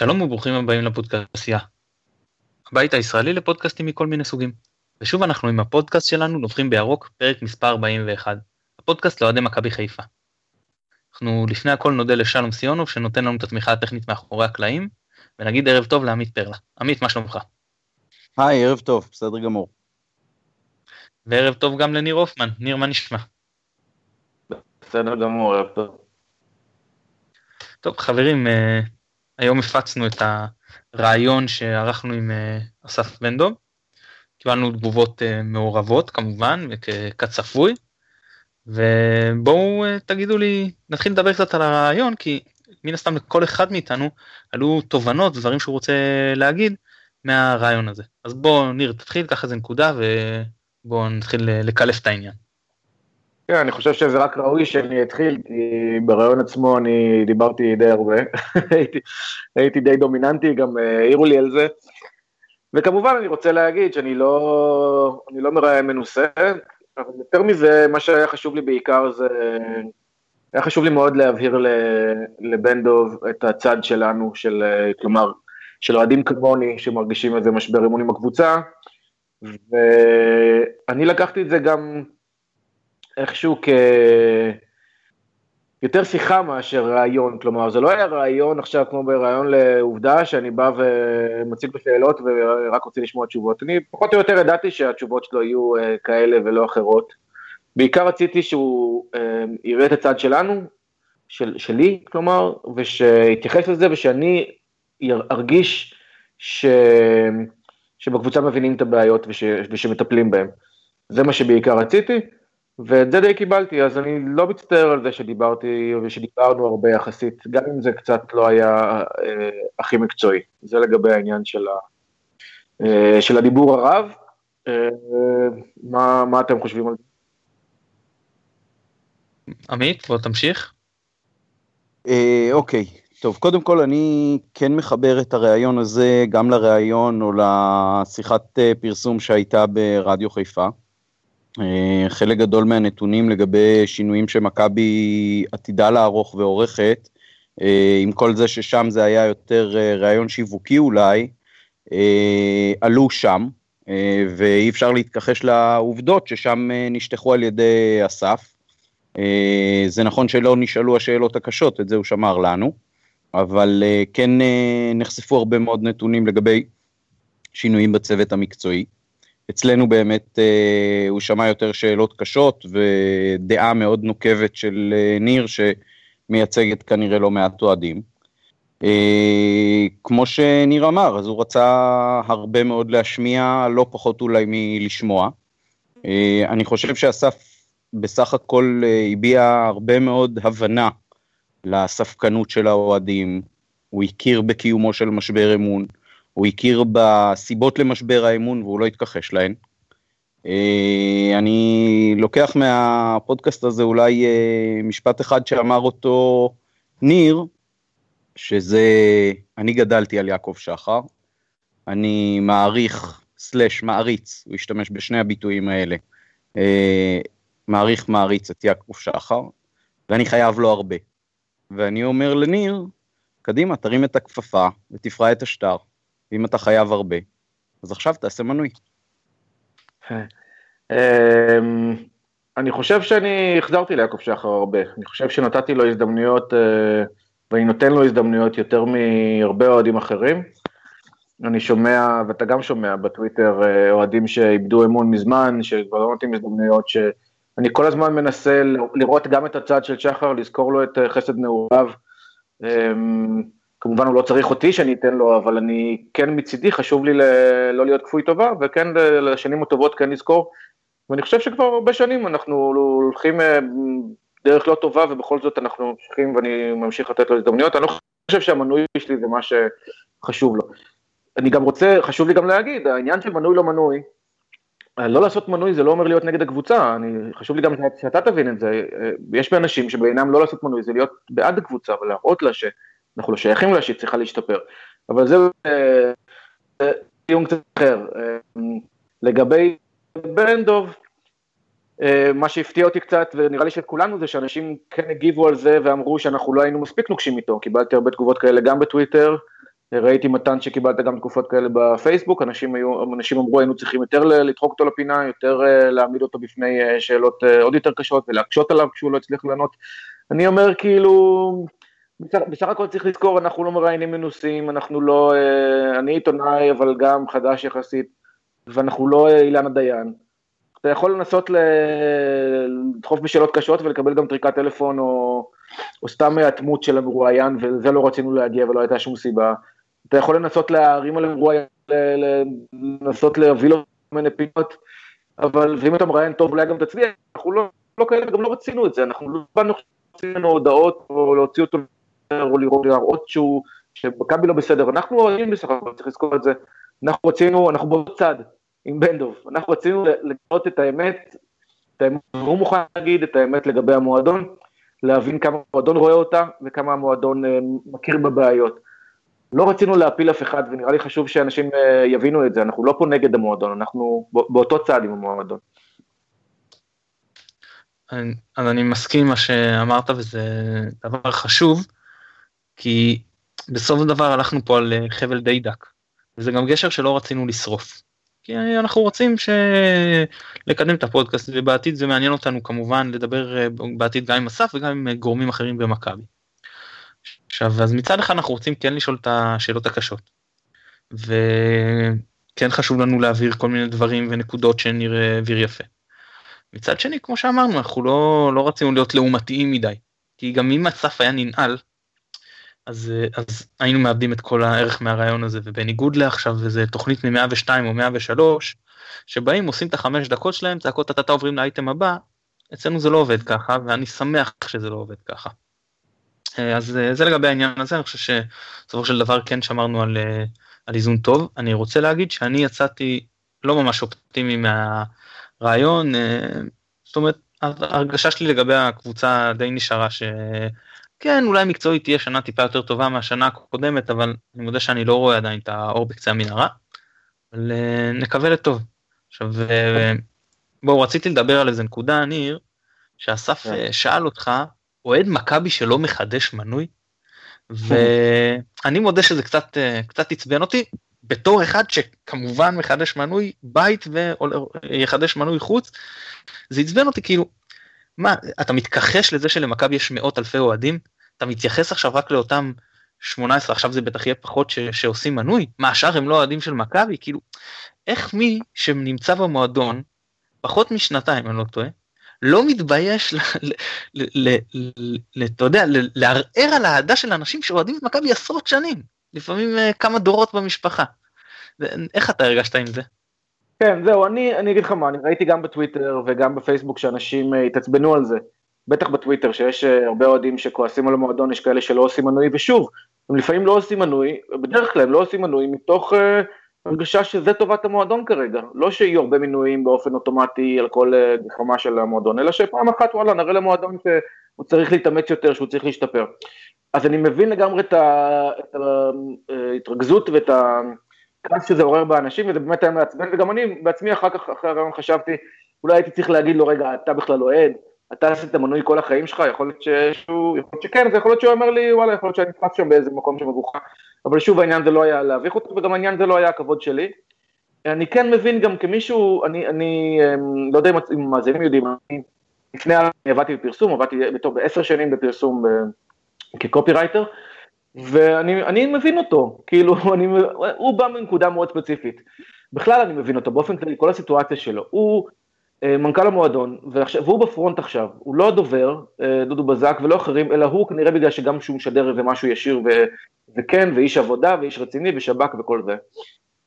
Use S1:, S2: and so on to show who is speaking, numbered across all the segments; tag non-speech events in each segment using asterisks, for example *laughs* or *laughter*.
S1: שלום וברוכים הבאים לפודקאסטייה. הבית הישראלי לפודקאסטים מכל מיני סוגים. ושוב אנחנו עם הפודקאסט שלנו נובחים בירוק, פרק מספר 41. הפודקאסט לאוהדי מכבי חיפה. אנחנו לפני הכל נודה לשלום סיונוב שנותן לנו את התמיכה הטכנית מאחורי הקלעים, ונגיד ערב טוב לעמית פרלה. עמית, מה שלומך?
S2: היי, ערב טוב, בסדר גמור.
S1: וערב טוב גם לניר הופמן. ניר, מה נשמע?
S3: בסדר גמור, ערב טוב.
S1: טוב, חברים, אה, היום הפצנו את הרעיון שערכנו עם אה, אסף בן דב. קיבלנו תגובות אה, מעורבות כמובן, כצפוי. ובואו תגידו לי, נתחיל לדבר קצת על הרעיון, כי מן הסתם לכל אחד מאיתנו עלו תובנות, דברים שהוא רוצה להגיד מהרעיון הזה. אז בואו ניר, תתחיל, קח איזה נקודה ובואו נתחיל לקלף את העניין.
S3: כן, אני חושב שזה רק ראוי שאני אתחיל, כי ברעיון עצמו אני דיברתי די הרבה, *laughs* הייתי, הייתי די דומיננטי, גם אה, העירו לי על זה. וכמובן אני רוצה להגיד שאני לא, אני לא מראיין מנוסה, אבל יותר מזה, מה שהיה חשוב לי בעיקר זה, היה חשוב לי מאוד להבהיר לבן דוב את הצד שלנו, של, כלומר, של אוהדים כמוני שמרגישים איזה משבר אמון עם הקבוצה, ואני לקחתי את זה גם איכשהו כ... יותר שיחה מאשר ראיון, כלומר זה לא היה ראיון עכשיו כמו בראיון לעובדה שאני בא ומציג בשאלות ורק רוצה לשמוע תשובות, אני פחות או יותר ידעתי שהתשובות שלו יהיו אה, כאלה ולא אחרות, בעיקר רציתי שהוא אה, יראה את הצד שלנו, של, שלי כלומר, ושיתייחס לזה ושאני ארגיש ש, שבקבוצה מבינים את הבעיות וש, ושמטפלים בהן, זה מה שבעיקר רציתי. ואת זה די קיבלתי, אז אני לא מצטער על זה שדיברתי ושדיברנו הרבה יחסית, גם אם זה קצת לא היה אה, הכי מקצועי. זה לגבי העניין של, ה, אה, של הדיבור הרב. אה, מה, מה אתם חושבים על זה?
S1: עמית, בוא תמשיך.
S2: אה, אוקיי, טוב, קודם כל אני כן מחבר את הריאיון הזה גם לריאיון או לשיחת אה, פרסום שהייתה ברדיו חיפה. אה, חלק גדול מהנתונים לגבי שינויים שמכבי עתידה לערוך ועורכת, אה, עם כל זה ששם זה היה יותר אה, ראיון שיווקי אולי, עלו שם, ואי אפשר להתכחש לעובדות ששם נשטחו על ידי אסף. זה נכון שלא נשאלו השאלות הקשות, את זה הוא שמר לנו, אבל כן נחשפו הרבה מאוד נתונים לגבי שינויים בצוות המקצועי. אצלנו באמת אה, הוא שמע יותר שאלות קשות ודעה מאוד נוקבת של אה, ניר שמייצגת כנראה לא מעט אוהדים. אה, כמו שניר אמר, אז הוא רצה הרבה מאוד להשמיע, לא פחות אולי מלשמוע. אה, אני חושב שאסף בסך הכל אה, הביע הרבה מאוד הבנה לספקנות של האוהדים, הוא הכיר בקיומו של משבר אמון. הוא הכיר בסיבות למשבר האמון והוא לא התכחש להן. אה, אני לוקח מהפודקאסט הזה אולי אה, משפט אחד שאמר אותו ניר, שזה, אני גדלתי על יעקב שחר, אני מעריך, סלש מעריץ, הוא השתמש בשני הביטויים האלה, אה, מעריך מעריץ את יעקב שחר, ואני חייב לו הרבה. ואני אומר לניר, קדימה, תרים את הכפפה ותפרע את השטר. ואם אתה חייב הרבה, אז עכשיו תעשה מנוי.
S3: אמ, אני חושב שאני החזרתי ליעקב שחר הרבה, אני חושב שנתתי לו הזדמנויות, אה, ואני נותן לו הזדמנויות יותר מהרבה אוהדים אחרים. אני שומע, ואתה גם שומע בטוויטר, אה, אוהדים שאיבדו אמון מזמן, שכבר לא נותנים הזדמנויות, שאני כל הזמן מנסה לראות גם את הצד של שחר, לזכור לו את אה, חסד נעוריו. כמובן הוא לא צריך אותי שאני אתן לו, אבל אני כן מצידי חשוב לי לא להיות כפוי טובה, וכן לשנים הטובות כן לזכור. ואני חושב שכבר הרבה שנים אנחנו הולכים אה, דרך לא טובה, ובכל זאת אנחנו ממשיכים ואני ממשיך לתת לו הזדמנויות. אני לא חושב שהמנוי שלי זה מה שחשוב לו. אני גם רוצה, חשוב לי גם להגיד, העניין של מנוי לא מנוי, לא לעשות מנוי זה לא אומר להיות נגד הקבוצה, אני, חשוב לי גם שאתה תבין את זה, אה, יש באנשים שבעינם לא לעשות מנוי זה להיות בעד הקבוצה ולהראות לה ש... אנחנו לא שייכים לה שהיא צריכה להשתפר, אבל זה דיון קצת אחר. אה, לגבי בן דוב, אה, מה שהפתיע אותי קצת, ונראה לי שכולנו, זה שאנשים כן הגיבו על זה ואמרו שאנחנו לא היינו מספיק נוקשים איתו, קיבלתי הרבה תגובות כאלה גם בטוויטר, ראיתי מתן שקיבלת גם תקופות כאלה בפייסבוק, אנשים, היו, אנשים אמרו היינו צריכים יותר לדחוק אותו לפינה, יותר להעמיד אותו בפני שאלות עוד יותר קשות ולהקשות עליו כשהוא לא הצליח לענות. אני אומר כאילו, בסך הכל צריך לזכור, אנחנו לא מראיינים מנוסים, אנחנו לא, אני עיתונאי אבל גם חדש יחסית, ואנחנו לא אילנה דיין. אתה יכול לנסות לדחוף בשאלות קשות ולקבל גם טריקת טלפון או, או סתם התמות של המרואיין, וזה לא רצינו להגיע ולא הייתה שום סיבה. אתה יכול לנסות להרים על המרואיין, לנסות להביא לו מיני פינות, אבל ואם אתה מראיין טוב אולי גם תצליח, אנחנו לא, לא כאלה וגם לא רצינו את זה, אנחנו לא באנו להוציא הודעות או להוציא אותו או לראות, שהוא, שמכבי לא בסדר, אנחנו אוהבים בסך הכל, צריך לזכור את זה, אנחנו רצינו, אנחנו באותו צד, עם בן דב. אנחנו רצינו לגלות את האמת, את האמת, הוא מוכן להגיד את האמת לגבי המועדון, להבין כמה המועדון רואה אותה וכמה המועדון אה, מכיר בבעיות. לא רצינו להפיל אף אחד, ונראה לי חשוב שאנשים אה, יבינו את זה, אנחנו לא פה נגד המועדון, אנחנו באותו צד עם המועדון.
S1: אז אני מסכים עם מה שאמרת וזה דבר חשוב, כי בסוף הדבר הלכנו פה על אה, חבל די דק, וזה גם גשר שלא רצינו לשרוף. כי אנחנו רוצים ש... לקדם את הפודקאסט ובעתיד זה מעניין אותנו כמובן לדבר אה, בעתיד גם עם אסף וגם עם אה, גורמים אחרים במכבי. עכשיו אז מצד אחד אנחנו רוצים כן לשאול את השאלות הקשות. וכן חשוב לנו להעביר כל מיני דברים ונקודות שניר העביר יפה. מצד שני כמו שאמרנו אנחנו לא לא רצינו להיות לעומתיים מדי. כי גם אם אסף היה ננעל אז, אה, אז היינו מאבדים את כל הערך מהרעיון הזה ובניגוד לעכשיו איזה תוכנית מ-102 או 103 שבאים עושים את החמש דקות שלהם צעקות אתה עוברים לאייטם הבא אצלנו זה לא עובד ככה ואני שמח שזה לא עובד ככה. אה, אז אה, זה לגבי העניין הזה אני חושב שבסופו של דבר כן שמרנו על, על איזון טוב אני רוצה להגיד שאני יצאתי לא ממש אופטימי מהרעיון זאת אומרת ההרגשה שלי לגבי הקבוצה די נשארה ש... כן, אולי מקצועית תהיה שנה טיפה יותר טובה מהשנה הקודמת, אבל אני מודה שאני לא רואה עדיין את האור בקצה המנהרה. אבל אה, נקווה לטוב. עכשיו, אה, בואו, רציתי לדבר על איזה נקודה, ניר, שאסף כן. אה, שאל אותך, אוהד מכבי שלא מחדש מנוי? *laughs* ואני מודה שזה קצת, קצת עצבן אותי, בתור אחד שכמובן מחדש מנוי בית ויחדש מנוי חוץ, זה עצבן אותי כאילו, מה, אתה מתכחש לזה שלמכבי יש מאות אלפי אוהדים? אתה מתייחס עכשיו רק לאותם 18, עכשיו זה בטח יהיה פחות ש, שעושים מנוי? מה, השאר הם לא אוהדים של מכבי? כאילו, איך מי שנמצא במועדון פחות משנתיים, אני לא טועה, לא מתבייש, אתה יודע, לערער על האהדה של אנשים שאוהדים את מכבי עשרות שנים, לפעמים אה, כמה דורות במשפחה. איך אתה הרגשת עם זה?
S3: כן, זהו, אני, אני אגיד לך מה, אני ראיתי גם בטוויטר וגם בפייסבוק שאנשים uh, התעצבנו על זה, בטח בטוויטר, שיש uh, הרבה אוהדים שכועסים על המועדון, יש כאלה שלא עושים מנוי, ושוב, הם לפעמים לא עושים מנוי, בדרך כלל הם לא עושים מנוי מתוך uh, הרגשה שזה טובת המועדון כרגע, לא שיהיו הרבה מינויים באופן אוטומטי על כל גחמה uh, של המועדון, אלא שפעם אחת וואלה נראה למועדון שהוא צריך להתאמץ יותר, שהוא צריך להשתפר. אז אני מבין לגמרי את ההתרכזות ואת ה... כעס שזה עורר באנשים, וזה באמת היה מעצבן, וגם אני בעצמי אחר כך, אחרי הרעיון חשבתי, אולי הייתי צריך להגיד לו, רגע, אתה בכלל אוהד, אתה עשית מנוי כל החיים שלך, יכול להיות שהוא, יכול להיות שכן, ויכול להיות שהוא אומר לי, וואלה, יכול להיות שאני נתפס שם באיזה מקום שמבוכה, אבל שוב העניין זה לא היה להביך אותו, וגם העניין זה לא היה הכבוד שלי. אני כן מבין גם כמישהו, אני, אני אמ, לא יודע אם המאזינים יודעים, אני לפני אני עבדתי בפרסום, עבדתי בתור בעשר שנים בפרסום כקופירייטר, ואני מבין אותו, כאילו, *laughs* אני, הוא בא מנקודה מאוד ספציפית. בכלל אני מבין אותו, באופן כללי, כל הסיטואציה שלו. הוא אה, מנכ"ל המועדון, ועכשיו, והוא בפרונט עכשיו, הוא לא הדובר, אה, דודו בזק ולא אחרים, אלא הוא כנראה בגלל שגם כשהוא משדר איזה משהו ישיר, ו, וכן, ואיש עבודה, ואיש רציני, ושב"כ וכל זה.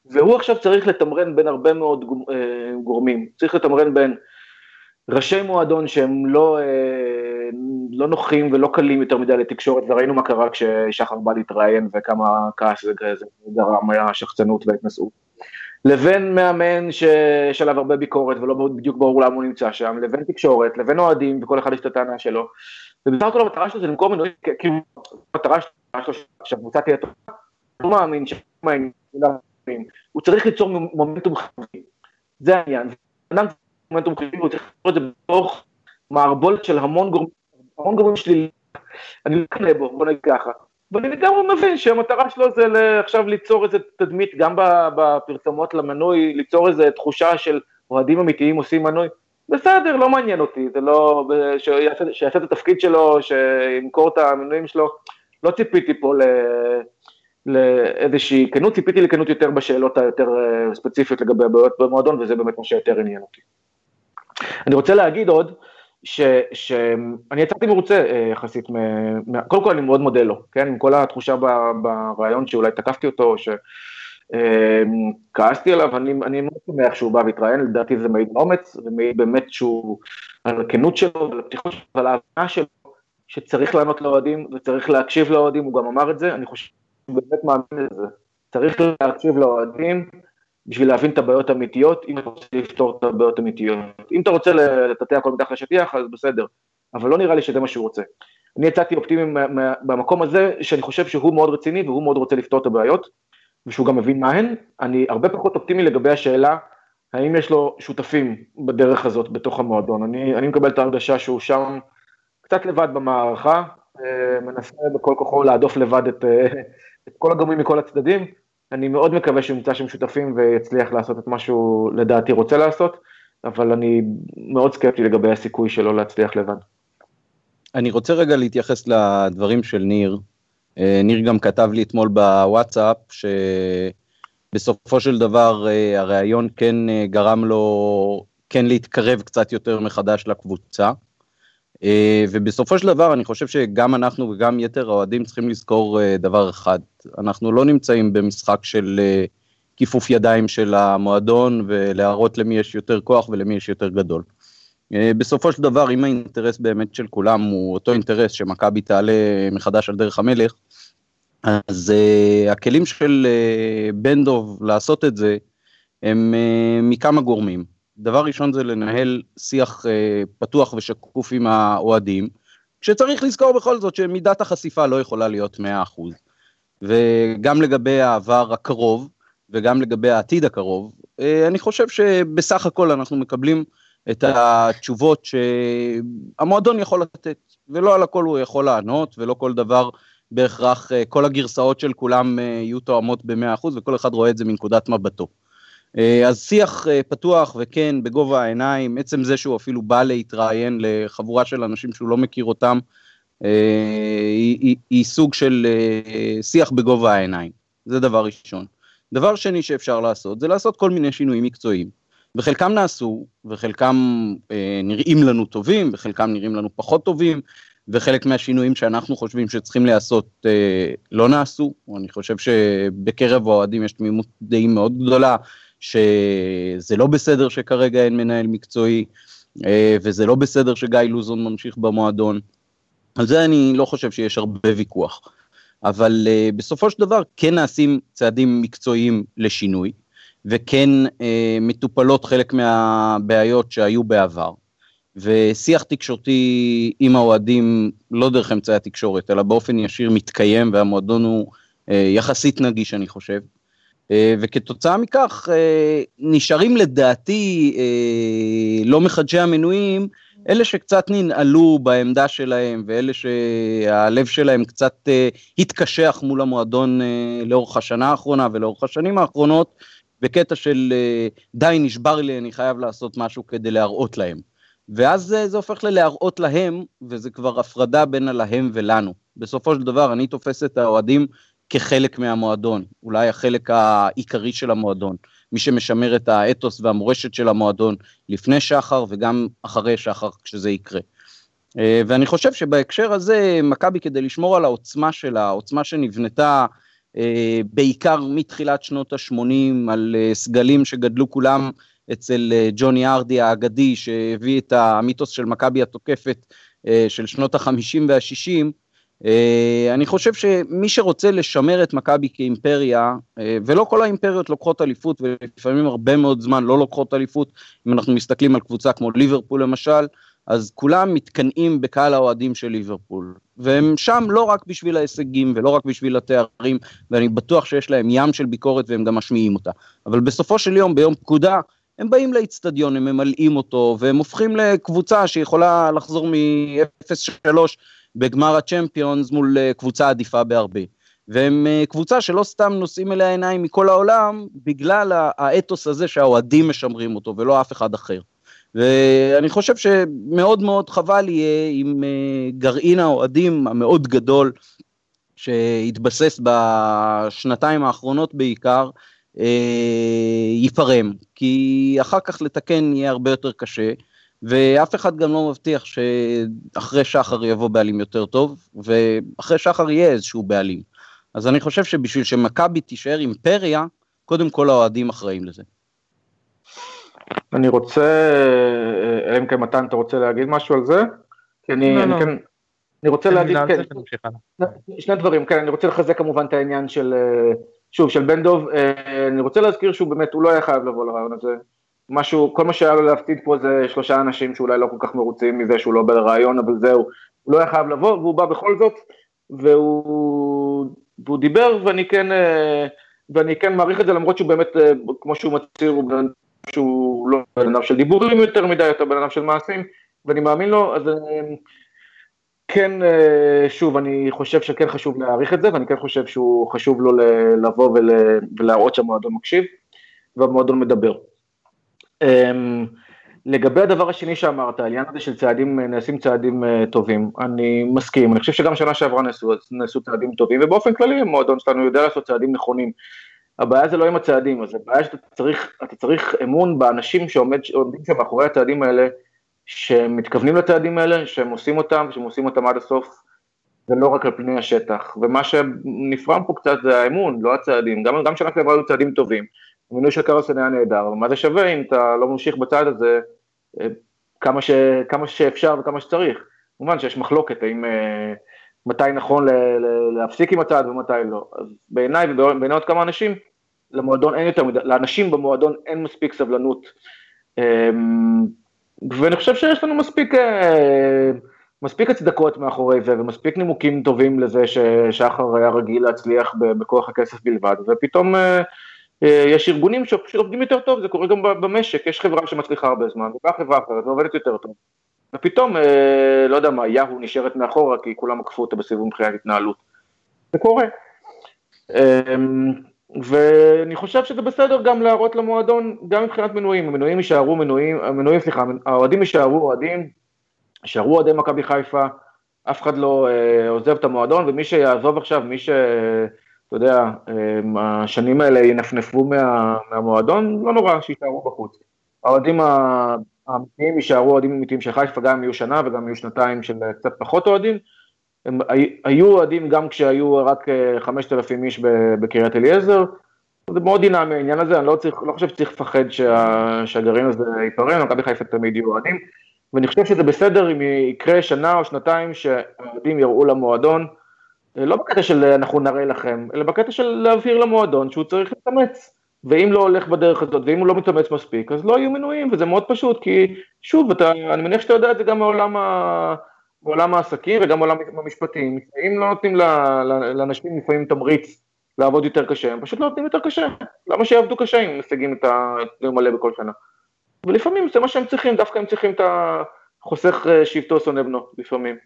S3: והוא עכשיו צריך לתמרן בין הרבה מאוד אה, גורמים, צריך לתמרן בין ראשי מועדון שהם לא, אה, לא נוחים ולא קלים יותר מדי לתקשורת, וראינו מה קרה כששחר בא להתראיין וכמה כעס זה גרם היה שחצנות והתנשאות. לבין מאמן שיש עליו הרבה ביקורת ולא בדיוק ברור למה הוא נמצא שם, לבין תקשורת, לבין אוהדים, וכל אחד יש את הטענה שלו. ובסך הכל המטרה שלו זה למכור מנויים, כאילו, המטרה שלו שהקבוצה תהיה טובה, הוא מאמין הוא צריך ליצור מומנטום חיובי, זה העניין. מומנטום חיובי, הוא צריך לעשות את זה בתוך מערבולת של המון גורמים, המון גורמים שליליים, אני לא קנה בו, בוא נגיד ככה. ואני לגמרי מבין שהמטרה שלו זה עכשיו ליצור איזה תדמית, גם בפרסומות למנוי, ליצור איזה תחושה של אוהדים אמיתיים עושים מנוי. בסדר, לא מעניין אותי, זה לא, שיעשה את התפקיד שלו, שימכור את המנויים שלו. לא ציפיתי פה ל... לאיזושהי כנות, ציפיתי לכנות יותר בשאלות היותר אה, ספציפיות לגבי הבעיות במועדון, וזה באמת מה שיותר עניין אותי. אני רוצה להגיד עוד, שאני יצאתי מרוצה אה, יחסית, מ, קודם כל אני מאוד מודה לו, כן, עם כל התחושה ברעיון שאולי תקפתי אותו, שכעסתי אה, עליו, אני, אני מאוד שמח שהוא בא והתראיין, לדעתי זה מעיד אומץ, זה מעיד באמת שהוא, על הכנות שלו, על הפתיחות שלו, על ההבנה שלו, שצריך לענות לאוהדים וצריך להקשיב לאוהדים, הוא גם אמר את זה, אני חושב שהוא באמת מאמין לזה, צריך להקשיב לאוהדים, בשביל להבין את הבעיות האמיתיות, אם אתה רוצה לפתור את הבעיות האמיתיות. אם אתה רוצה לטאטא הכל מתחת לשטיח, אז בסדר, אבל לא נראה לי שזה מה שהוא רוצה. אני יצאתי אופטימי במקום הזה, שאני חושב שהוא מאוד רציני והוא מאוד רוצה לפתור את הבעיות, ושהוא גם מבין מה הן. אני הרבה פחות אופטימי לגבי השאלה, האם יש לו שותפים בדרך הזאת בתוך המועדון. אני, אני מקבל את ההרגשה שהוא שם קצת לבד במערכה, אה, מנסה בכל כוחו להדוף לבד את, אה, את כל הגורמים מכל הצדדים. אני מאוד מקווה שהוא ימצא שם שותפים ויצליח לעשות את מה שהוא לדעתי רוצה לעשות, אבל אני מאוד סקפטי לגבי הסיכוי שלו להצליח לבד.
S2: אני רוצה רגע להתייחס לדברים של ניר. אה, ניר גם כתב לי אתמול בוואטסאפ שבסופו של דבר אה, הריאיון כן אה, גרם לו כן להתקרב קצת יותר מחדש לקבוצה. אה, ובסופו של דבר אני חושב שגם אנחנו וגם יתר האוהדים צריכים לזכור אה, דבר אחד, אנחנו לא נמצאים במשחק של אה, כיפוף ידיים של המועדון ולהראות למי יש יותר כוח ולמי יש יותר גדול. בסופו של דבר אם האינטרס באמת של כולם הוא אותו אינטרס שמכבי תעלה מחדש על דרך המלך, אז הכלים של בן דוב לעשות את זה הם מכמה גורמים. דבר ראשון זה לנהל שיח אה, פתוח ושקוף עם האוהדים, כשצריך לזכור בכל זאת שמידת החשיפה לא יכולה להיות 100%. וגם לגבי העבר הקרוב וגם לגבי העתיד הקרוב, אה, אני חושב שבסך הכל אנחנו מקבלים את התשובות שהמועדון יכול לתת, ולא על הכל הוא יכול לענות, ולא כל דבר בהכרח, אה, כל הגרסאות של כולם אה, יהיו תואמות ב-100% וכל אחד רואה את זה מנקודת מבטו. אה, אז שיח אה, פתוח וכן בגובה העיניים, עצם זה שהוא אפילו בא להתראיין לחבורה של אנשים שהוא לא מכיר אותם, אה, היא, היא, היא סוג של שיח בגובה העיניים, זה דבר ראשון. דבר שני שאפשר לעשות זה לעשות כל מיני שינויים מקצועיים. וחלקם נעשו, וחלקם נראים לנו טובים, וחלקם נראים לנו פחות טובים, וחלק מהשינויים שאנחנו חושבים שצריכים להיעשות אה, לא נעשו. אני חושב שבקרב האוהדים יש תמימות דעים מאוד גדולה שזה לא בסדר שכרגע אין מנהל מקצועי, אה, וזה לא בסדר שגיא לוזון ממשיך במועדון. על זה אני לא חושב שיש הרבה ויכוח. אבל uh, בסופו של דבר כן נעשים צעדים מקצועיים לשינוי, וכן uh, מטופלות חלק מהבעיות שהיו בעבר. ושיח תקשורתי עם האוהדים, לא דרך אמצעי התקשורת, אלא באופן ישיר מתקיים, והמועדון הוא uh, יחסית נגיש, אני חושב. אה, וכתוצאה מכך אה, נשארים לדעתי אה, לא מחדשי המנויים, אלה שקצת ננעלו בעמדה שלהם ואלה שהלב שלהם קצת התקשח מול המועדון לאורך השנה האחרונה ולאורך השנים האחרונות, בקטע של די נשבר לי, אני חייב לעשות משהו כדי להראות להם. ואז זה, זה הופך ללהראות להם, וזה כבר הפרדה בין הלהם ולנו. בסופו של דבר אני תופס את האוהדים כחלק מהמועדון, אולי החלק העיקרי של המועדון, מי שמשמר את האתוס והמורשת של המועדון לפני שחר וגם אחרי שחר כשזה יקרה. אה, ואני חושב שבהקשר הזה, מכבי כדי לשמור על העוצמה שלה, העוצמה שנבנתה אה, בעיקר מתחילת שנות ה-80 על אה, סגלים שגדלו כולם אצל ג'וני ארדי האגדי שהביא את המיתוס של מכבי התוקפת של שנות ה-50 וה-60, Uh, אני חושב שמי שרוצה לשמר את מכבי כאימפריה, uh, ולא כל האימפריות לוקחות אליפות, ולפעמים הרבה מאוד זמן לא לוקחות אליפות, אם אנחנו מסתכלים על קבוצה כמו ליברפול למשל, אז כולם מתקנאים בקהל האוהדים של ליברפול, והם שם לא רק בשביל ההישגים ולא רק בשביל התארים, ואני בטוח שיש להם ים של ביקורת והם גם משמיעים אותה, אבל בסופו של יום, ביום פקודה, הם באים לאיצטדיון, הם ממלאים אותו, והם הופכים לקבוצה שיכולה לחזור מ-0-3 בגמר הצ'מפיונס מול אה, קבוצה עדיפה בהרבה. והם אה, קבוצה שלא סתם נושאים אליה עיניים מכל העולם, בגלל האתוס הזה שהאוהדים משמרים אותו ולא אף אחד אחר. ואני חושב שמאוד מאוד חבל יהיה אם אה, גרעין האוהדים המאוד גדול שהתבסס בשנתיים האחרונות בעיקר, ייפרם, כי אחר כך לתקן יהיה הרבה יותר קשה. ואף אחד גם לא מבטיח שאחרי שחר יבוא בעלים יותר טוב, ואחרי שחר יהיה איזשהו בעלים. אז אני חושב שבשביל שמכבי תישאר אימפריה, קודם כל האוהדים אחראים לזה.
S3: אני רוצה, אלא אם כן מתן אתה רוצה להגיד משהו על זה? כי אני, לא, אני לא. כן, אני רוצה להגיד, כן, שני דברים, כן, אני רוצה לחזק כמובן את העניין של, שוב, של בן דוב, אה, אני רוצה להזכיר שהוא באמת, הוא לא היה חייב לבוא לרעיון הזה, משהו, כל מה שהיה לו להפסיד פה זה שלושה אנשים שאולי לא כל כך מרוצים מזה שהוא לא ברעיון, אבל זהו, הוא לא היה חייב לבוא, והוא בא בכל זאת, והוא, והוא דיבר, ואני כן, אה, ואני כן מעריך את זה, למרות שהוא באמת, אה, כמו שהוא מצהיר, הוא בן שהוא לא בן אדם של דיבורים יותר מדי, יותר בן אדם של מעשים, ואני מאמין לו, אז אה, כן, שוב, אני חושב שכן חשוב להעריך את זה, ואני כן חושב שהוא חשוב לו לבוא ולהראות שהמועדון מקשיב, והמועדון מדבר. Um, לגבי הדבר השני שאמרת, העניין הזה של צעדים, נעשים צעדים uh, טובים, אני מסכים, אני חושב שגם שנה שעברה נעשו, נעשו צעדים טובים, ובאופן כללי המועדון שלנו יודע לעשות צעדים נכונים. הבעיה זה לא עם הצעדים, אז הבעיה שאתה צריך, צריך אמון באנשים שעומד, שעומדים שם מאחורי הצעדים האלה, שמתכוונים לצעדים האלה, שהם עושים אותם, שהם עושים אותם עד הסוף, ולא רק על פני השטח. ומה שנפרם פה קצת זה האמון, לא הצעדים. גם, גם שנה שעברה היו צעדים טובים, המינוי של קרלסון היה נהדר, אבל מה זה שווה אם אתה לא ממשיך בצד הזה אה, כמה, ש, כמה שאפשר וכמה שצריך. כמובן שיש מחלוקת האם אה, מתי נכון ל, ל, להפסיק עם הצעד ומתי לא. אז בעיניי ובעיני עוד כמה אנשים, למועדון אין יותר מדי, לאנשים במועדון אין מספיק סבלנות. אה, ואני חושב שיש לנו מספיק, מספיק הצדקות מאחורי זה ומספיק נימוקים טובים לזה ששחר היה רגיל להצליח בכוח הכסף בלבד, ופתאום אה, יש ארגונים שפשוט עובדים יותר טוב, זה קורה גם במשק, יש חברה שמצליחה הרבה זמן, ובאה חברה אחרת ועובדת יותר טוב. ופתאום, אה, לא יודע מה, יהו נשארת מאחורה כי כולם עקפו אותה בסיבוב מבחינת התנהלות. זה קורה. ואני חושב שזה בסדר גם להראות למועדון, גם מבחינת מנויים, המנויים יישארו מנויים, המנויים, סליחה, האוהדים יישארו אוהדים, יישארו אוהדי מכבי חיפה, אף אחד לא אה, עוזב את המועדון, ומי שיעזוב עכשיו, מי ש... אתה יודע, השנים האלה ינפנפו מה, מהמועדון, לא נורא, שיישארו בחוץ. האוהדים האמיתיים יישארו אוהדים אמיתיים של חיפה, גם יהיו שנה וגם יהיו שנתיים של קצת פחות אוהדים. הם היו אוהדים גם כשהיו רק 5,000 אה, איש בקריית אליעזר. זה מאוד דינמי העניין הזה, אני לא, צריך, לא חושב שצריך לפחד שה, שהגרעין הזה ייפרם, מכבי חיפה תמיד יהיו אוהדים. ואני חושב שזה בסדר אם יקרה שנה או שנתיים שהאוהדים יראו למועדון, לא בקטע של אנחנו נראה לכם, אלא בקטע של להבהיר למועדון שהוא צריך להתאמץ. ואם לא הולך בדרך הזאת, ואם הוא לא מתאמץ מספיק, אז לא יהיו מנויים, וזה מאוד פשוט, כי שוב, אתה, אני מניח שאתה יודע את זה גם מעולם, ה, מעולם העסקים וגם מעולם המשפטים, אם לא נותנים לאנשים לפעמים תמריץ לעבוד יותר קשה, הם פשוט לא נותנים יותר קשה. למה שיעבדו קשה אם משיגים את היום מלא בכל שנה? ולפעמים זה מה שהם צריכים, דווקא הם צריכים את החוסך אה, שבטו שונא בנו, לפעמים.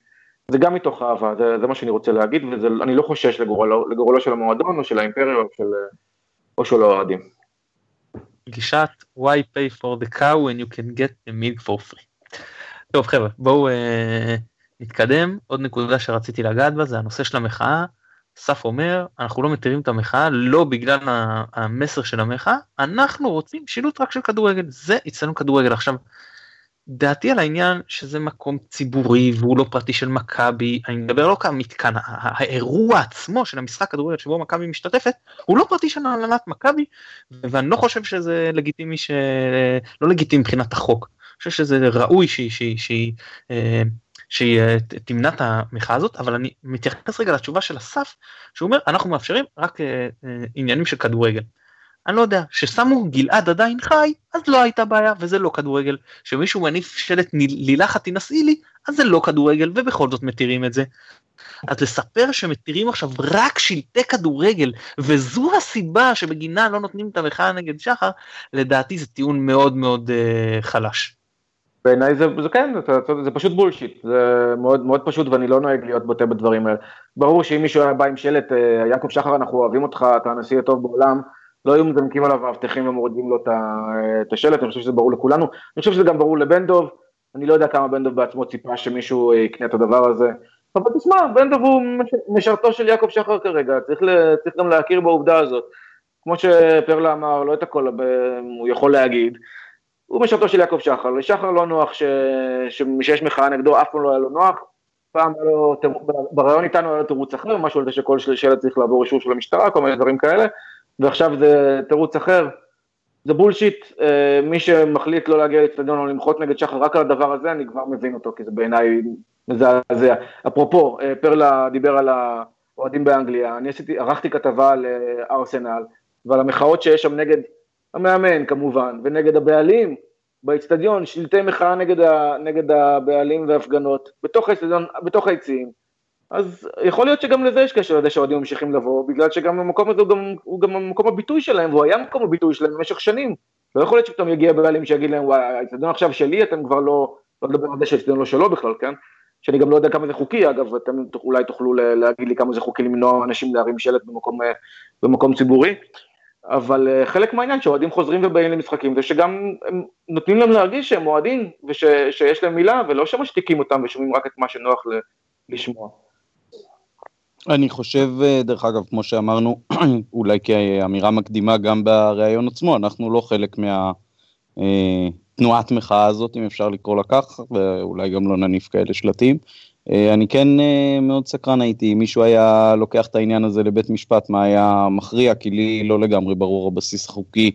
S3: זה גם מתוך אהבה, זה, זה מה שאני רוצה להגיד, ואני לא חושש לגורלו, לגורלו של המועדון או של האימפריה או של, או של האוהדים.
S1: גישת why pay for the cow when you can get the milk for free. טוב חבר'ה בואו אה, נתקדם עוד נקודה שרציתי לגעת בה זה הנושא של המחאה. סף אומר אנחנו לא מתירים את המחאה לא בגלל המסר של המחאה אנחנו רוצים שילוט רק של כדורגל זה אצלנו כדורגל עכשיו דעתי על העניין שזה מקום ציבורי והוא לא פרטי של מכבי אני מדבר לא כמתקן האירוע עצמו של המשחק כדורגל שבו מכבי משתתפת הוא לא פרטי של הנהלת מכבי ואני לא חושב שזה לגיטימי ש... לא לגיטימי מבחינת החוק. אני חושב שזה ראוי שהיא, שהיא, שהיא, אה, שהיא אה, תמנע את המחאה הזאת אבל אני מתייחס רגע לתשובה של אסף שהוא אומר אנחנו מאפשרים רק אה, עניינים של כדורגל. אני לא יודע, ששמו גלעד עדיין חי, אז לא הייתה בעיה, וזה לא כדורגל. שמישהו מניף שלט לילך תינשאי לי, אז זה לא כדורגל, ובכל זאת מתירים את זה. אז לספר שמתירים עכשיו רק שלטי כדורגל, וזו הסיבה שבגינה לא נותנים את המחאה נגד שחר, לדעתי זה טיעון מאוד מאוד uh, חלש.
S3: בעיניי זה, זה כן, זה, זה פשוט בולשיט, זה מאוד, מאוד פשוט ואני לא נוהג להיות בוטה בדברים האלה. ברור שאם מישהו היה בא עם שלט, אה, יעקב שחר אנחנו אוהבים אותך, אתה הנשיא הטוב בעולם, לא היו מזנקים עליו מאבטחים ומורידים לו את השלט, אני חושב שזה ברור לכולנו, אני חושב שזה גם ברור לבן דוב, אני לא יודע כמה בן דוב בעצמו ציפה שמישהו יקנה את הדבר הזה, אבל תשמע, בן דוב הוא משרתו של יעקב שחר כרגע, צריך, ל, צריך גם להכיר בעובדה הזאת. כמו שפרלה אמר, לא את הכל הוא יכול להגיד, הוא משרתו של יעקב שחר, לשחר לא נוח ש... שיש מחאה נגדו, אף פעם לא היה לו נוח, פעם היה לו, ברעיון איתנו היה לו תירוץ אחר, משהו על זה שכל שלט צריך לעבור אישור של המשטרה, כל מיני דברים כאלה, ועכשיו זה תירוץ אחר, זה בולשיט, אה, מי שמחליט לא להגיע לאצטדיון או למחות נגד שחר רק על הדבר הזה, אני כבר מבין אותו, כי זה בעיניי מזעזע. אפרופו, אה, פרלה דיבר על האוהדים באנגליה, אני עשיתי, ערכתי כתבה על אה, ועל המחאות שיש שם נגד המאמן כמובן, ונגד הבעלים באיצטדיון, שלטי מחאה נגד, ה, נגד הבעלים והפגנות, בתוך האיצטדיון, בתוך היציעים. אז יכול להיות שגם לזה יש קשר לזה שהאוהדים ממשיכים לבוא, בגלל שגם המקום הזה הוא גם, הוא גם מקום הביטוי שלהם, והוא היה מקום הביטוי שלהם במשך שנים. לא יכול להיות שפתאום יגיע בעלים שיגיד להם, וואי, האיצטדיון עכשיו שלי, אתם כבר לא, לא מדבר על זה שהאיצטדיון לא שלו בכלל, כן? שאני גם לא יודע כמה זה חוקי, אגב, אתם אולי תוכלו להגיד לי כמה זה חוקי למנוע אנשים להרים שלט במקום, במקום ציבורי. אבל uh, חלק מהעניין שאוהדים חוזרים ובאים למשחקים זה שגם נותנים להם להרגיש שהם אוהדים ושיש להם מילה ולא שמשתיקים אותם ושומעים רק את מה שנוח לשמוע.
S2: אני חושב, אה, דרך אגב, כמו שאמרנו, *clears throat* אולי כאמירה מקדימה גם בריאיון עצמו, אנחנו לא חלק מהתנועת אה, מחאה הזאת, אם אפשר לקרוא לה כך, ואולי גם לא נניף כאלה שלטים. אה, אני כן אה, מאוד סקרן הייתי, אם מישהו היה לוקח את העניין הזה לבית משפט, מה היה מכריע, כי לי לא לגמרי ברור הבסיס החוקי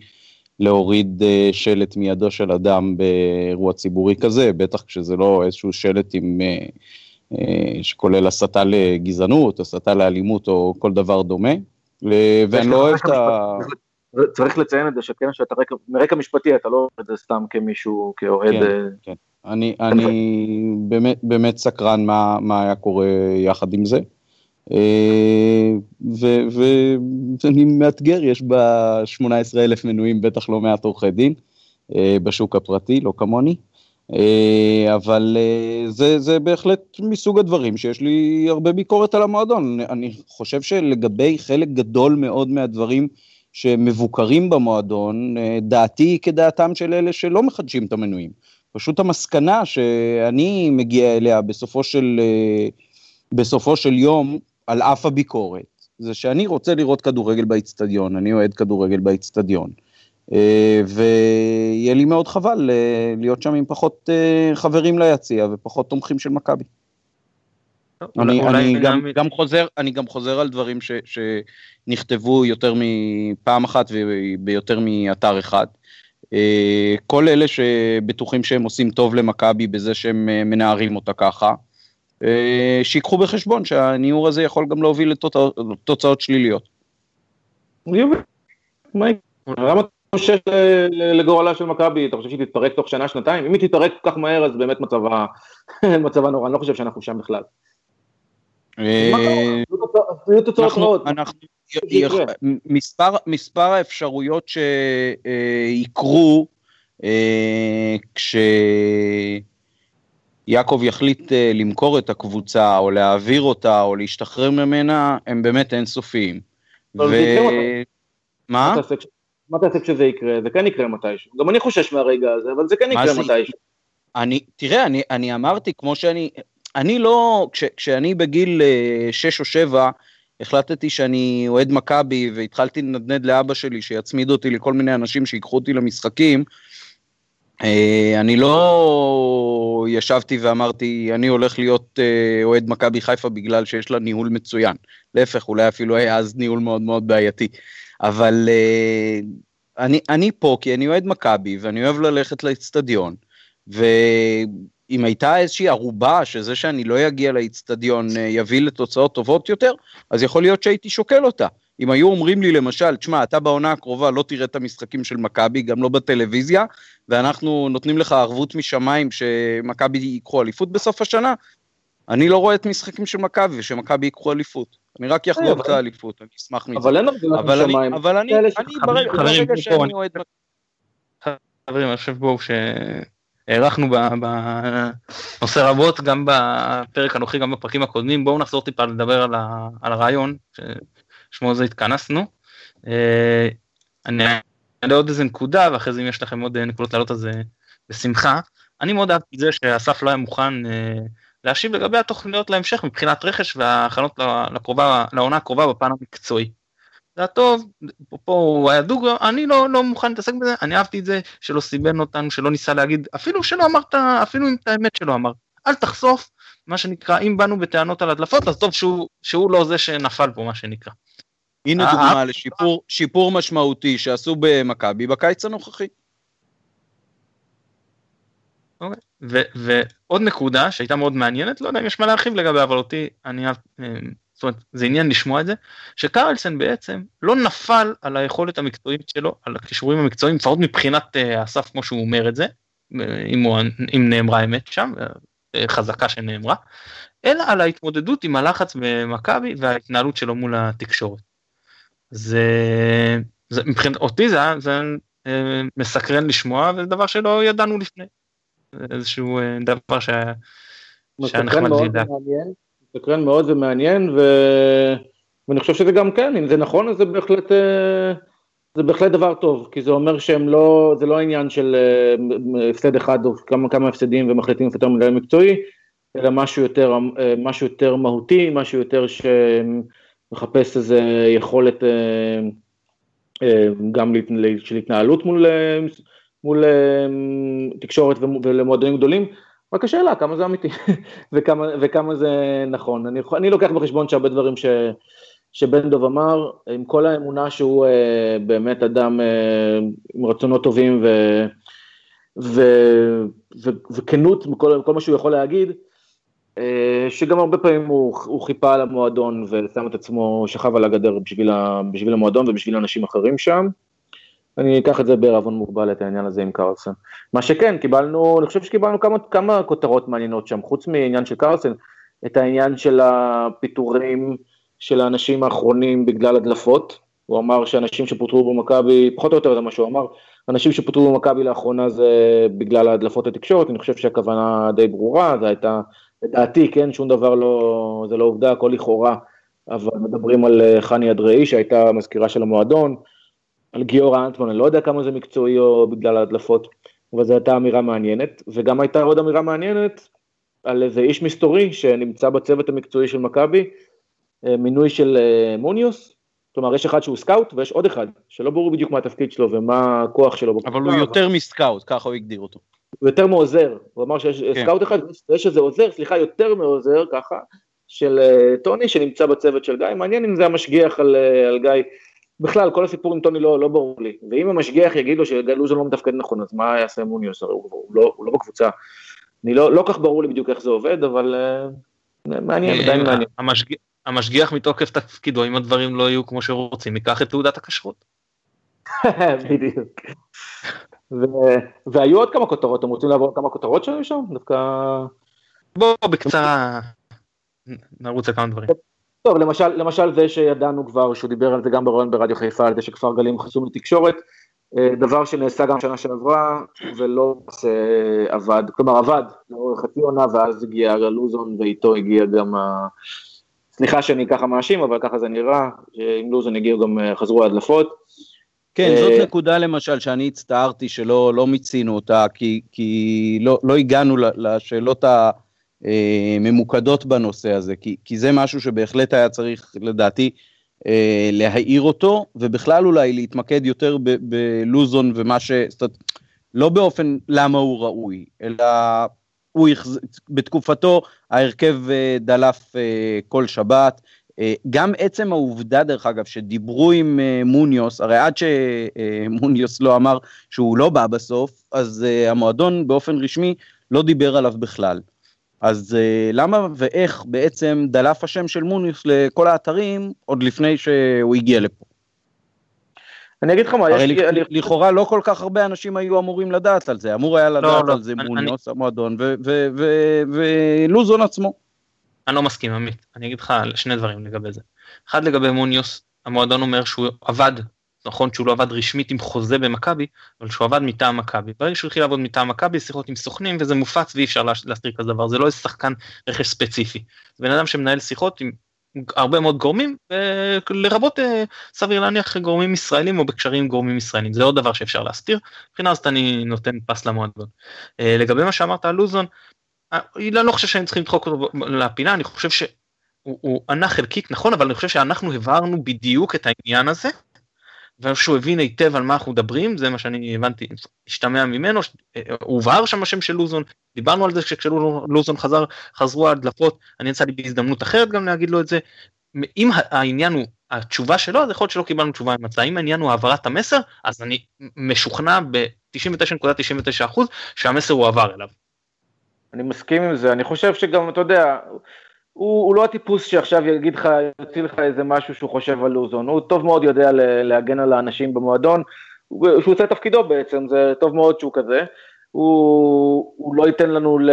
S2: להוריד אה, שלט מידו של אדם באירוע ציבורי כזה, בטח כשזה לא איזשהו שלט עם, שכולל הסתה לגזענות, הסתה לאלימות או כל דבר דומה, ואני לא אוהב את ה...
S3: צריך לציין את זה שכן, שאתה רקע, מרקע משפטי, אתה לא אוהב את זה סתם כמישהו, כאוהד... כן, כן.
S2: אני, אני באמת, באמת סקרן מה, מה היה קורה יחד עם זה. אה, ואני מאתגר, יש בה 18 אלף מנויים, בטח לא מעט עורכי דין, אה, בשוק הפרטי, לא כמוני. אה, אבל זה, זה בהחלט מסוג הדברים שיש לי הרבה ביקורת על המועדון. אני חושב שלגבי חלק גדול מאוד מהדברים שמבוקרים במועדון, דעתי היא כדעתם של אלה שלא מחדשים את המנויים. פשוט המסקנה שאני מגיע אליה בסופו של, אה, בסופו של יום, על אף הביקורת, זה שאני רוצה לראות כדורגל באיצטדיון, אני אוהד כדורגל באיצטדיון. אה, ויהיה לי מאוד חבל אה, להיות שם עם פחות חברים ליציע ופחות תומכים של מכבי. אני, אני גם, גם חוזר, אני גם חוזר על דברים ש, שנכתבו יותר מפעם אחת וביותר מאתר אחד. אה, כל אלה שבטוחים שהם עושים טוב למכבי בזה שהם אה, מנערים אותה ככה, אה, שיקחו בחשבון שהניעור הזה יכול גם להוביל לתוצאות שליליות.
S3: למה אתה חושב לגורלה של מכבי, אתה חושב שהיא תתפרק תוך שנה, שנתיים? אם היא תתפרק כל כך מהר אז באמת מצבה *laughs* נורא, אני לא חושב שאנחנו שם בכלל.
S2: מספר האפשרויות שיקרו אה, כשיעקב יחליט אה, למכור את הקבוצה או להעביר אותה או להשתחרר ממנה הם באמת אינסופיים.
S3: מה? מה תעשה כשזה יקרה? זה כן יקרה מתישהו. גם אני חושש מהרגע הזה, אבל זה כן יקרה מתישהו.
S2: אני, תראה, אני, אני אמרתי, כמו שאני, אני לא, כש, כשאני בגיל 6 אה, או 7, החלטתי שאני אוהד מכבי והתחלתי לנדנד לאבא שלי שיצמיד אותי לכל מיני אנשים שיקחו אותי למשחקים, אה, אני לא ישבתי ואמרתי, אני הולך להיות אה, אוהד מכבי חיפה בגלל שיש לה ניהול מצוין. להפך, אולי אפילו היה אז ניהול מאוד מאוד בעייתי. אבל אני, אני פה כי אני אוהד מכבי ואני אוהב ללכת לאצטדיון. אם הייתה איזושהי ערובה שזה שאני לא אגיע לאיצטדיון אה, יביא לתוצאות טובות יותר, אז יכול להיות שהייתי שוקל אותה. אם היו אומרים לי למשל, תשמע, אתה בעונה הקרובה לא תראה את המשחקים של מכבי, גם לא בטלוויזיה, ואנחנו נותנים לך ערבות משמיים שמכבי ייקחו אליפות בסוף השנה, אני לא רואה את המשחקים של מכבי ושמכבי ייקחו אליפות. אני רק אחגוג את האליפות, אני אשמח מזה.
S3: אבל אין ערבות משמיים.
S2: אבל אני, ברגע שאני אוהד...
S1: חברים, אני חושב בואו ש... הארכנו בנושא רבות, גם בפרק הנוכחי, גם בפרקים הקודמים, בואו נחזור טיפה לדבר על, ה, על הרעיון, ששמו זה התכנסנו. אה, אני אעלה עוד איזה נקודה, ואחרי זה אם יש לכם עוד נקודות לעלות על זה בשמחה. אני מאוד אהבתי את זה שאסף לא היה מוכן אה, להשיב לגבי התוכניות להמשך מבחינת רכש וההכנות לקרובה, לעונה הקרובה בפן המקצועי. זה היה טוב, פה הוא היה דוג, אני לא, לא מוכן להתעסק בזה, אני אהבתי את זה שלא סיבן אותנו, שלא ניסה להגיד, אפילו שלא אמרת, אפילו אם את האמת שלא אמר, אל תחשוף, מה שנקרא, אם באנו בטענות על הדלפות, אז טוב שהוא, שהוא לא זה שנפל פה, מה שנקרא.
S2: הנה דוגמה לשיפור משמעותי שעשו במכבי בקיץ הנוכחי.
S1: אוקיי. ועוד נקודה שהייתה מאוד מעניינת, לא יודע אם יש מה להרחיב לגביה, אבל אותי, אני, אה, זאת אומרת, זה עניין לשמוע את זה, שקרלסן בעצם לא נפל על היכולת המקצועית שלו, על הכישורים המקצועיים, לפחות מבחינת אה, אסף כמו שהוא אומר את זה, אם, הוא, אם נאמרה אמת שם, אה, חזקה שנאמרה, אלא על ההתמודדות עם הלחץ במכבי וההתנהלות שלו מול התקשורת. זה, זה מבחינת אותי זה, זה מסקרן לשמוע וזה דבר שלא ידענו לפני. איזשהו אה, דבר שהיה
S3: נחמד לדעת. מסקרן מאוד ומעניין, ו... ואני חושב שזה גם כן, אם זה נכון, אז זה בהחלט, אה, זה בהחלט דבר טוב, כי זה אומר שהם לא, זה לא עניין של אה, הפסד אחד או כמה, כמה הפסדים ומחליטים יותר מדי מקצועי, אלא משהו יותר, משהו יותר מהותי, משהו יותר שמחפש איזה יכולת גם של התנהלות מול מול תקשורת ולמועדונים גדולים, רק השאלה כמה זה אמיתי *laughs* וכמה, וכמה זה נכון. אני, אני לוקח בחשבון שהרבה דברים ש, שבן דב אמר, עם כל האמונה שהוא אה, באמת אדם אה, עם רצונות טובים ו, ו, ו, וכנות בכל כל מה שהוא יכול להגיד, אה, שגם הרבה פעמים הוא, הוא חיפה על המועדון ושם את עצמו, שכב על הגדר בשביל, בשביל המועדון ובשביל אנשים אחרים שם. אני אקח את זה בערבון מוגבל, את העניין הזה עם קרלסן. מה שכן, קיבלנו, אני חושב שקיבלנו כמה, כמה כותרות מעניינות שם, חוץ מעניין של קרלסן, את העניין של הפיטורים של האנשים האחרונים בגלל הדלפות. הוא אמר שאנשים שפוטרו במכבי, פחות או יותר זה מה שהוא אמר, אנשים שפוטרו במכבי לאחרונה זה בגלל הדלפות התקשורת, אני חושב שהכוונה די ברורה, זה הייתה, לדעתי, כן, שום דבר לא, זה לא עובדה, הכל לכאורה, אבל מדברים על אה, חני אדראי שהייתה מזכירה של המועדון, על גיורא אנטמן, אני לא יודע כמה זה מקצועי או בגלל ההדלפות, אבל זו הייתה אמירה מעניינת, וגם הייתה עוד אמירה מעניינת על איזה איש מסתורי שנמצא בצוות המקצועי של מכבי, אה, מינוי של אה, מוניוס, כלומר יש אחד שהוא סקאוט ויש עוד אחד שלא ברור בדיוק מה התפקיד שלו ומה הכוח שלו.
S2: אבל הוא יותר מסקאוט, ככה הוא הגדיר אותו.
S3: הוא יותר מעוזר, הוא אמר שיש כן. סקאוט אחד, יש איזה עוזר, סליחה, יותר מעוזר ככה, של אה, טוני שנמצא בצוות של גיא, מעניין אם זה המשגיח על, על גיא. בכלל, כל הסיפור עם טוני לא, לא ברור לי. ואם המשגיח יגיד לו שלוזון לא מתפקד נכון, אז מה יעשה מוניוס? הוא, הוא, לא, הוא לא בקבוצה. אני לא, לא כך ברור לי בדיוק איך זה עובד, אבל uh, מעניין, עדיין
S1: אה,
S3: מעניין.
S1: המשגיח, המשגיח מתוקף תפקידו, אם הדברים לא יהיו כמו שרוצים, ייקח את תעודת הכשרות. *laughs*
S3: בדיוק. ו- והיו עוד כמה כותרות, אתם רוצים לעבור כמה כותרות שהיו שם? דווקא...
S1: בואו בקצרה נרוץ לכמה דברים.
S3: טוב, למשל, למשל זה שידענו כבר, שהוא דיבר על זה גם ברעיון ברדיו חיפה, על זה שכפר גלים חסום לתקשורת, אה, דבר שנעשה גם שנה שעברה, ולא עבד, כלומר עבד לאורך חצי עונה, ואז הגיע לוזון, ואיתו הגיע גם ה... סליחה שאני ככה מאשים, אבל ככה זה נראה, שעם לוזון הגיעו גם, אה, חזרו ההדלפות.
S2: כן, זאת אה, נקודה למשל שאני הצטערתי שלא לא מיצינו אותה, כי, כי לא, לא הגענו לשאלות ה... אה, ממוקדות בנושא הזה, כי, כי זה משהו שבהחלט היה צריך לדעתי אה, להעיר אותו, ובכלל אולי להתמקד יותר בלוזון ומה ש... זאת אומרת, לא באופן למה הוא ראוי, אלא הוא יחז... בתקופתו ההרכב אה, דלף כל שבת, גם עצם העובדה דרך אגב שדיברו עם מוניוס, הרי עד שמוניוס לא אמר שהוא לא בא בסוף, אז המועדון באופן רשמי לא דיבר עליו בכלל. אז uh, למה ואיך בעצם דלף השם של מוניוס לכל האתרים עוד לפני שהוא הגיע לפה?
S3: אני אגיד לך מה,
S2: הרי יש... לי, לכאורה לא כל כך הרבה אנשים היו אמורים לדעת על זה, אמור היה לא, לדעת לא, לא, על זה אני, מוניוס, אני... המועדון, ולוזון עצמו.
S1: אני לא מסכים, עמית. אני אגיד לך שני דברים לגבי זה. אחד לגבי מוניוס, המועדון אומר שהוא עבד נכון שהוא לא עבד רשמית עם חוזה במכבי, אבל שהוא עבד מטעם מכבי. ברגע שהוא התחיל לעבוד מטעם מכבי, שיחות עם סוכנים, וזה מופץ ואי אפשר להסתיר כזה דבר, זה לא איזה שחקן רכש ספציפי. זה בן אדם שמנהל שיחות עם הרבה מאוד גורמים, לרבות אה, סביר להניח גורמים ישראלים או בקשרים עם גורמים ישראלים, זה עוד דבר שאפשר להסתיר, מבחינה הזאת אני נותן פס למועדון. אה, לגבי מה שאמרת על לוזון, אה, אני לא חושב שהם צריכים לדחוק אותו לפינה, אני חושב שהוא ענה חלקית נכון, אבל אני חושב שאנחנו הבהרנו בדיוק את העניין הזה, ואני חושב שהוא הבין היטב על מה אנחנו מדברים, זה מה שאני הבנתי, השתמע ממנו, הוא הובהר שם השם של לוזון, דיברנו על זה כשלוזון חזר, חזרו ההדלפות, אני יצא לי בהזדמנות אחרת גם להגיד לו את זה, אם העניין הוא התשובה שלו, אז יכול להיות שלא קיבלנו תשובה ממצא, אם העניין הוא העברת המסר, אז אני משוכנע ב-99.99% שהמסר הוא עבר אליו.
S3: אני מסכים עם זה, אני חושב שגם, אתה יודע, הוא, הוא לא הטיפוס שעכשיו יגיד לך, יוציא לך איזה משהו שהוא חושב על לוזון, הוא טוב מאוד יודע להגן על האנשים במועדון, שהוא עושה תפקידו בעצם, זה טוב מאוד שהוא כזה. הוא, הוא לא ייתן לנו, ל...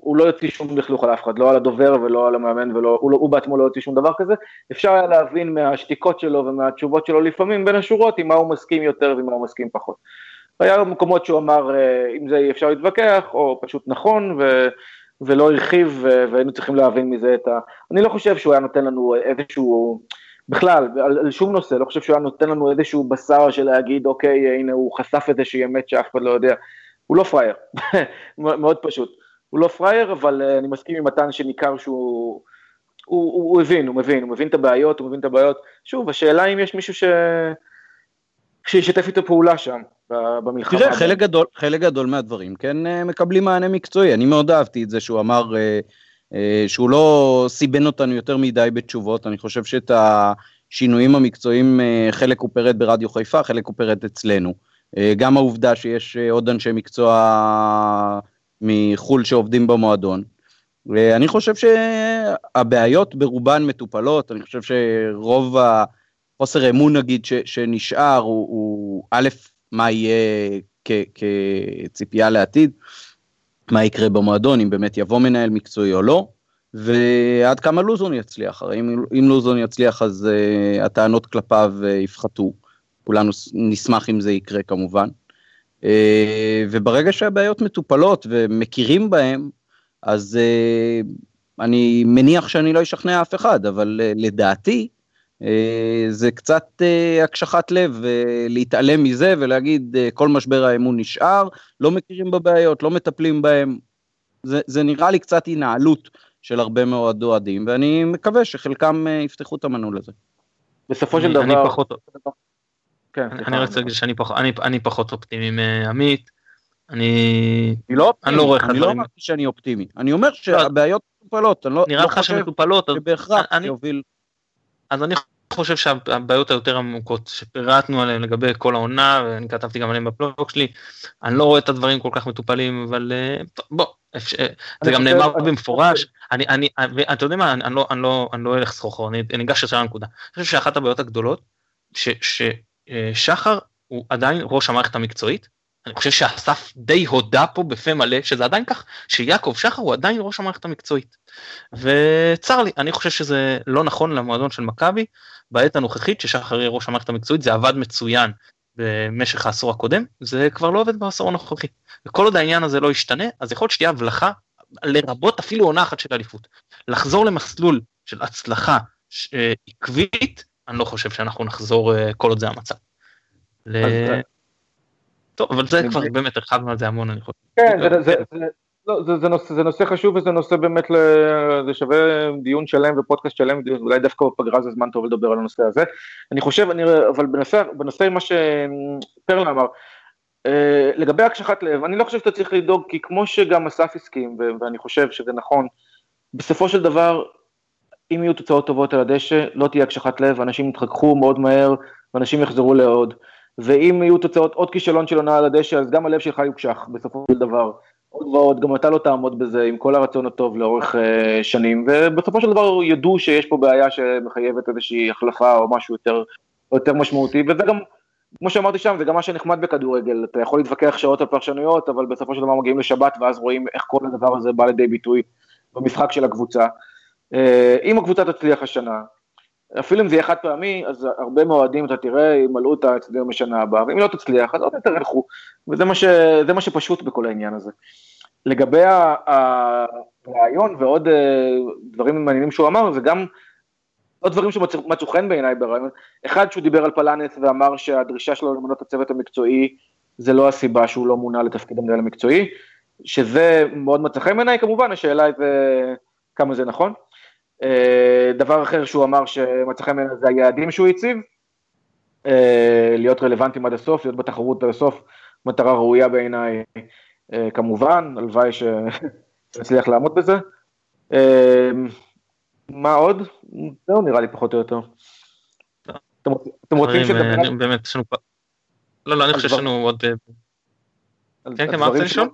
S3: הוא לא יוציא שום לכלוך על אף אחד, לא על הדובר ולא על המאמן, ולא, הוא, לא, הוא בעצמו לא יוציא שום דבר כזה. אפשר היה להבין מהשתיקות שלו ומהתשובות שלו לפעמים בין השורות עם מה הוא מסכים יותר ועם מה הוא מסכים פחות. היה מקומות שהוא אמר אם זה אפשר להתווכח, או פשוט נכון, ו... ולא הרחיב, והיינו צריכים להבין מזה את ה... אני לא חושב שהוא היה נותן לנו איזשהו... בכלל, על, על שום נושא, לא חושב שהוא היה נותן לנו איזשהו בשר של להגיד, אוקיי, הנה הוא חשף איזושהי אמת שאף אחד לא יודע. הוא לא פראייר, *laughs* מאוד פשוט. הוא לא פראייר, אבל uh, אני מסכים עם מתן שניכר שהוא... הוא, הוא, הוא הבין, הוא מבין, הוא מבין את הבעיות, הוא מבין את הבעיות. שוב, השאלה אם יש מישהו ש... שישתף איתו פעולה שם, במלחמה.
S2: תראה, חלק גדול, חלק גדול מהדברים כן אה, מקבלים מענה מקצועי. אני מאוד אהבתי את זה שהוא אמר uh, uh, שהוא לא סיבן אותנו יותר מדי בתשובות. אני חושב שאת השינויים המקצועיים, חלק הוא פירט ברדיו חיפה, חלק הוא פירט אצלנו. אה, גם העובדה שיש אה, עוד אנשי מקצוע מחו"ל שעובדים במועדון. אני חושב שהבעיות ברובן מטופלות, אני חושב שרוב החוסר אמון נגיד ש, שנשאר הוא, הוא א', מה יהיה כציפייה לעתיד, מה יקרה במועדון, אם באמת יבוא מנהל מקצועי או לא, ועד כמה לוזון יצליח, הרי אם, אם לוזון יצליח אז uh, הטענות כלפיו uh, יפחתו. כולנו נשמח אם זה יקרה כמובן. אה, וברגע שהבעיות מטופלות ומכירים בהן, אז אה, אני מניח שאני לא אשכנע אף אחד, אבל אה, לדעתי, זה קצת הקשחת לב להתעלם מזה ולהגיד כל משבר האמון נשאר, לא מכירים בבעיות, לא מטפלים בהם. זה, זה נראה לי קצת הנהלות של הרבה מאוד אוהדים, ואני מקווה שחלקם יפתחו את המנעול הזה.
S3: בסופו של דבר, אני פחות,
S1: כן, אני רוצה להגיד שאני פח, אני, אני פחות אופטימי מעמית. אני,
S2: אני לא אופטימי, אני לא רואה אני לא אמרתי שאני אופטימי, אני אומר לא, שהבעיות מטופלות, אני לא,
S1: נראה
S2: לא
S1: לך שהן מטופלות,
S2: שבהכרח אני, יוביל.
S1: אז אני חושב שהבעיות היותר עמוקות שפירטנו עליהן לגבי כל העונה, ואני כתבתי גם עליהן בפלוג שלי, אני לא רואה את הדברים כל כך מטופלים, אבל אה, בוא, זה גם נאמר במפורש, אני, אני, אתה יודע מה, אני לא, אני לא, אני לא אלך סחור, אני ניגש ישר לנקודה. אני חושב שאחת הבעיות הגדולות, אה, שחר הוא עדיין ראש המערכת המקצועית. אני חושב שאסף די הודה פה בפה מלא שזה עדיין כך, שיעקב שחר הוא עדיין ראש המערכת המקצועית. וצר לי, אני חושב שזה לא נכון למועדון של מכבי בעת הנוכחית ששחר יהיה ראש המערכת המקצועית, זה עבד מצוין במשך העשור הקודם, זה כבר לא עובד בעשור הנוכחי. וכל עוד העניין הזה לא ישתנה, אז יכול להיות שתהיה הבלחה, לרבות אפילו עונה אחת של אליפות. לחזור למסלול של הצלחה אה, עקבית, אני לא חושב שאנחנו נחזור uh, כל עוד זה המצב. ל... אה, טוב, אבל זה כבר באמת הרחבנו על זה המון אני חושב.
S3: כן, זה, זה, זה, לא, נושא, חשוב וזה נושא באמת, זה שווה דיון שלם ופודקאסט שלם, אולי דווקא בפגרה זה זמן טוב לדבר על הנושא הזה. אני חושב, אבל בנושא, בנושא מה שפרלה אמר, אה, לגבי הקשחת לב, אני לא חושב שאתה צריך לדאוג, כי כמו שגם אסף הסכים, ואני חושב שזה נכון, בסופו של דבר אם יהיו תוצאות טובות על הדשא, לא תהיה הקשחת לב, אנשים יתחככו מאוד מהר, ואנשים יחזרו לעוד. ואם יהיו תוצאות עוד כישלון של עונה על הדשא, אז גם הלב שלך יוקשח בסופו של דבר. עוד ועוד, גם אתה לא תעמוד בזה עם כל הרצון הטוב לאורך uh, שנים, ובסופו של דבר ידעו שיש פה בעיה שמחייבת איזושהי החלפה או משהו יותר, יותר משמעותי, וזה גם, כמו שאמרתי שם, זה גם מה שנחמד בכדורגל, אתה יכול להתווכח שעות על פרשנויות, אבל בסופו של דבר מגיעים לשבת ואז רואים איך כל הדבר הזה בא לידי ביטוי במשחק של הקבוצה. אה, אם הקבוצה תצליח השנה, אפילו אם זה יהיה חד פעמי, אז הרבה מהאוהדים, אתה תראה, ימלאו את האצטדיון בשנה הבאה, ואם לא תצליח, אז עוד יותר ילכו, וזה מה, ש, מה שפשוט בכל העניין הזה. לגבי הרעיון ועוד אה, דברים מעניינים שהוא אמר, זה גם עוד דברים שמצאו חן בעיניי ברעיון. אחד, שהוא דיבר על פלנס ואמר שהדרישה שלו למנות את הצוות המקצועי, זה לא הסיבה שהוא לא מונה לתפקיד המנהל המקצועי, שזה מאוד מצא חן בעיניי, כמובן, השאלה היא כמה זה נכון. אה, דבר אחר שהוא אמר שמצא חן בעיניי זה היעדים שהוא הציב, אה, להיות רלוונטיים עד הסוף, להיות בתחרות עד הסוף, מטרה ראויה בעיניי אה, כמובן, הלוואי *laughs* שנצליח לעמוד בזה. מה עוד? זהו נראה לי פחות או יותר.
S1: אתם רוצים שתדבר? באמת, יש לנו... לא, לא, אני חושב שיש לנו עוד... כן, כן, מה רוצה לשאול?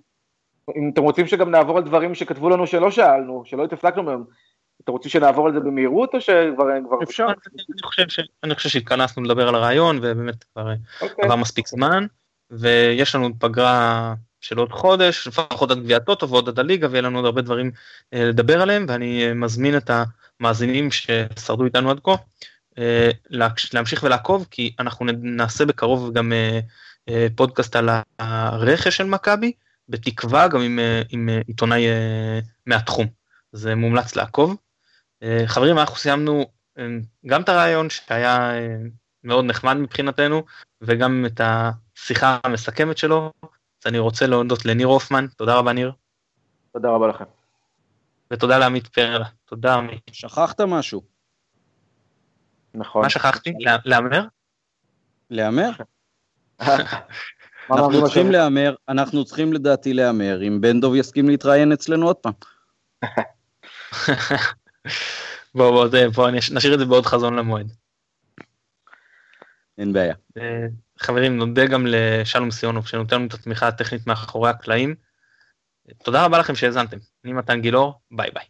S3: אם אתם רוצים שגם נעבור על דברים שכתבו לנו שלא שאלנו, שלא התעסקנו מהם, אתם רוצים שנעבור על זה במהירות או שכבר
S1: אפשר? אני חושב שהתכנסנו לדבר על הרעיון ובאמת כבר אוקיי. עבר מספיק זמן ויש לנו פגרה של עוד חודש לפחות עד גביעת טוטו ועוד עד הליגה ויהיה לנו עוד הרבה דברים אה, לדבר עליהם ואני אה, מזמין את המאזינים ששרדו איתנו עד כה אה, להמשיך ולעקוב כי אנחנו נעשה בקרוב גם פודקאסט על הרכש של מכבי בתקווה גם עם, עם עיתונאי מהתחום. זה מומלץ לעקוב. אה, חברים, אנחנו סיימנו אה, גם את הרעיון שהיה אה, מאוד נחמד מבחינתנו, וגם את השיחה המסכמת שלו. אז אני רוצה להודות לניר הופמן, תודה רבה ניר.
S3: תודה רבה לכם.
S1: ותודה לעמית פרלה, תודה עמית.
S2: שכחת משהו.
S3: נכון.
S1: מה שכחתי? להמר?
S2: להמר? *laughs* אנחנו צריכים להמר, אנחנו צריכים לדעתי להמר, אם בן דוב יסכים להתראיין אצלנו עוד פעם. *laughs*
S1: בוא בוא זה בוא נשאיר את זה בעוד חזון למועד.
S2: אין בעיה.
S1: אה, חברים נודה גם לשלום סיונוב שנותן לנו את התמיכה הטכנית מאחורי הקלעים. תודה רבה לכם שהאזנתם. אני מתן גילאור ביי ביי.